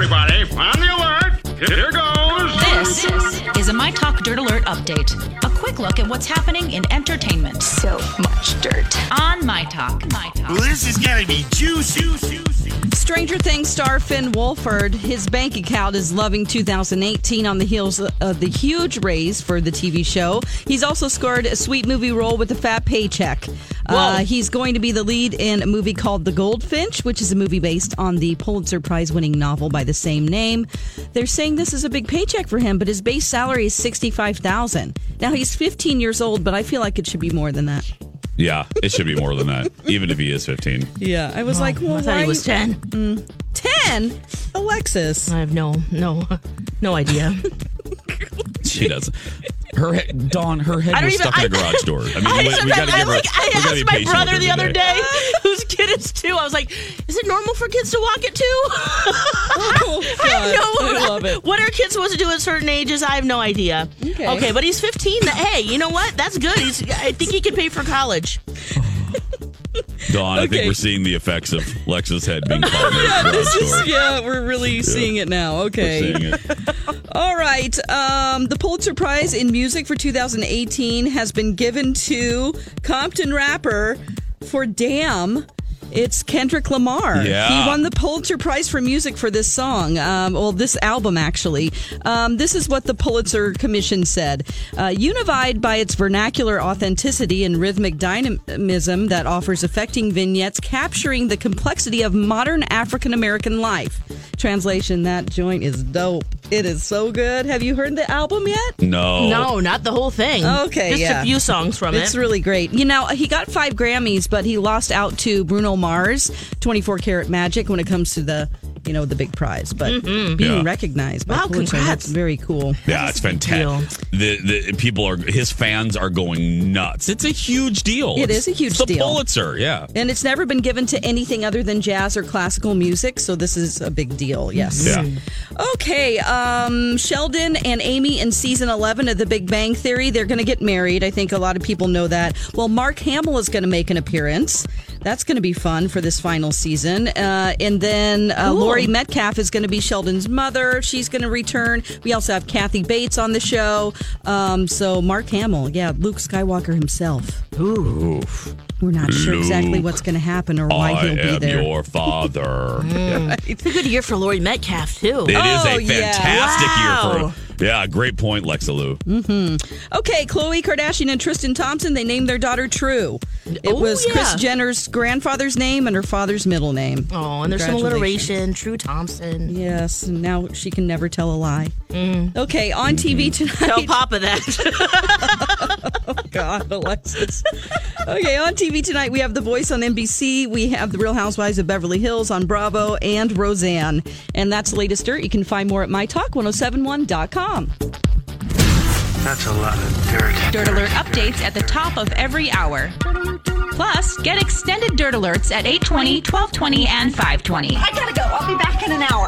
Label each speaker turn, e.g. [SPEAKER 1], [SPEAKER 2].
[SPEAKER 1] Everybody, on the alert. Here goes.
[SPEAKER 2] This is a My Talk Dirt Alert update. A quick look at what's happening in entertainment.
[SPEAKER 3] So much dirt.
[SPEAKER 2] On My Talk. My Talk.
[SPEAKER 1] Well, this is gonna be juicy. juicy.
[SPEAKER 4] Stranger Things star Finn Wolfhard, his bank account is loving 2018 on the heels of the huge raise for the TV show. He's also scored a sweet movie role with a fat paycheck. Uh, he's going to be the lead in a movie called The Goldfinch, which is a movie based on the Pulitzer Prize winning novel by the same name. They're saying this is a big paycheck for him, but his base salary is 65000 Now, he's 15 years old, but I feel like it should be more than that.
[SPEAKER 5] Yeah, it should be more than that, even if he is 15.
[SPEAKER 4] Yeah, I was like, well,
[SPEAKER 6] I thought
[SPEAKER 4] why
[SPEAKER 6] he was 10.
[SPEAKER 4] 10? Alexis.
[SPEAKER 6] I have no, no, no idea.
[SPEAKER 5] She doesn't. Her head, Dawn, her head
[SPEAKER 6] I don't
[SPEAKER 5] was
[SPEAKER 6] even-
[SPEAKER 5] stuck in a
[SPEAKER 6] I-
[SPEAKER 5] garage door. I mean,
[SPEAKER 6] I,
[SPEAKER 5] we, we gotta
[SPEAKER 6] I,
[SPEAKER 5] give her.
[SPEAKER 6] like, I
[SPEAKER 5] we gotta
[SPEAKER 6] asked my brother the other
[SPEAKER 5] today.
[SPEAKER 6] day, whose kid is two. I was like, "Is it normal for kids to walk at two?
[SPEAKER 4] Oh,
[SPEAKER 6] I have no.
[SPEAKER 4] I love it.
[SPEAKER 6] What are kids supposed to do at certain ages? I have no idea.
[SPEAKER 4] Okay.
[SPEAKER 6] but he's 15. Hey, you know what? That's good. He's. I think he can pay for college.
[SPEAKER 5] Dawn, I think we're seeing the effects of Lex's head being caught in a garage
[SPEAKER 4] This is, yeah, we're really seeing it now. Okay.
[SPEAKER 5] it.
[SPEAKER 4] All right. Um, the Pulitzer Prize in Music for 2018 has been given to Compton rapper for Damn. It's Kendrick Lamar.
[SPEAKER 5] Yeah.
[SPEAKER 4] He won the Pulitzer Prize for Music for this song. Um, well, this album, actually. Um, this is what the Pulitzer Commission said. Uh, unified by its vernacular authenticity and rhythmic dynamism that offers affecting vignettes capturing the complexity of modern African American life. Translation That joint is dope. It is so good. Have you heard the album yet?
[SPEAKER 5] No.
[SPEAKER 6] No, not the whole thing.
[SPEAKER 4] Okay,
[SPEAKER 6] just
[SPEAKER 4] yeah.
[SPEAKER 6] a few songs from
[SPEAKER 4] It's
[SPEAKER 6] it.
[SPEAKER 4] It's really great. You know, he got five Grammys, but he lost out to Bruno Mars, 24 Karat Magic, when it comes to the, you know, the big prize. But being
[SPEAKER 5] Yeah.
[SPEAKER 4] recognized by
[SPEAKER 6] Wow,
[SPEAKER 4] Pulitzer,
[SPEAKER 6] congrats.
[SPEAKER 4] that's very cool.
[SPEAKER 5] Yeah, it's fantastic. The, the people are his fans are going nuts. It's a huge deal.
[SPEAKER 4] It
[SPEAKER 5] It's-
[SPEAKER 4] is a huge
[SPEAKER 5] it's the
[SPEAKER 4] deal.
[SPEAKER 5] Pulitzer, yeah.
[SPEAKER 4] And it's never been given to anything other than jazz or classical music, so this is a big deal. Yes.
[SPEAKER 5] Yeah.
[SPEAKER 4] Okay, um, Sheldon and Amy in season 11 of The Big Bang Theory, they're going to get married. I think a lot of people know that. Well, Mark Hamill is going to make an appearance. That's going to be fun for this final season. Uh, and then uh, Laurie Metcalf is going to be Sheldon's mother. She's going to return. We also have Kathy Bates on the show. Um, so Mark Hamill, yeah, Luke Skywalker himself.
[SPEAKER 5] Oof.
[SPEAKER 4] We're not sure exactly what's going to happen or why
[SPEAKER 5] I
[SPEAKER 4] he'll be
[SPEAKER 5] am
[SPEAKER 4] there.
[SPEAKER 5] your father.
[SPEAKER 6] It's a good year for Laurie Metcalf too.
[SPEAKER 5] It is
[SPEAKER 4] Oh,
[SPEAKER 5] a
[SPEAKER 4] yeah.
[SPEAKER 5] fantastic
[SPEAKER 6] Wow.
[SPEAKER 5] year for. Yeah, great point, Lexaloo.
[SPEAKER 4] Okay, Khloe Kardashian and Tristan Thompson, they named their daughter True. It
[SPEAKER 6] Oh,
[SPEAKER 4] was Kris
[SPEAKER 6] yeah.
[SPEAKER 4] Jenner's grandfather's name and her father's middle name.
[SPEAKER 6] Oh, and there's some alliteration. True Thompson.
[SPEAKER 4] Yes, and now she can never tell a lie. Okay, on TV tonight.
[SPEAKER 6] Mm. Tell Papa that.
[SPEAKER 4] God, Alexis. okay, on TV tonight, we have The Voice on NBC. We have The Real Housewives of Beverly Hills on Bravo and Roseanne. And that's the latest dirt. You can find more at mytalk1071.com.
[SPEAKER 7] That's a lot of dirt.
[SPEAKER 2] Dirt Alert updates at the top of every hour. Plus, get extended Dirt Alerts at 820, 1220, and 520.
[SPEAKER 3] I gotta go. I'll be back in an hour.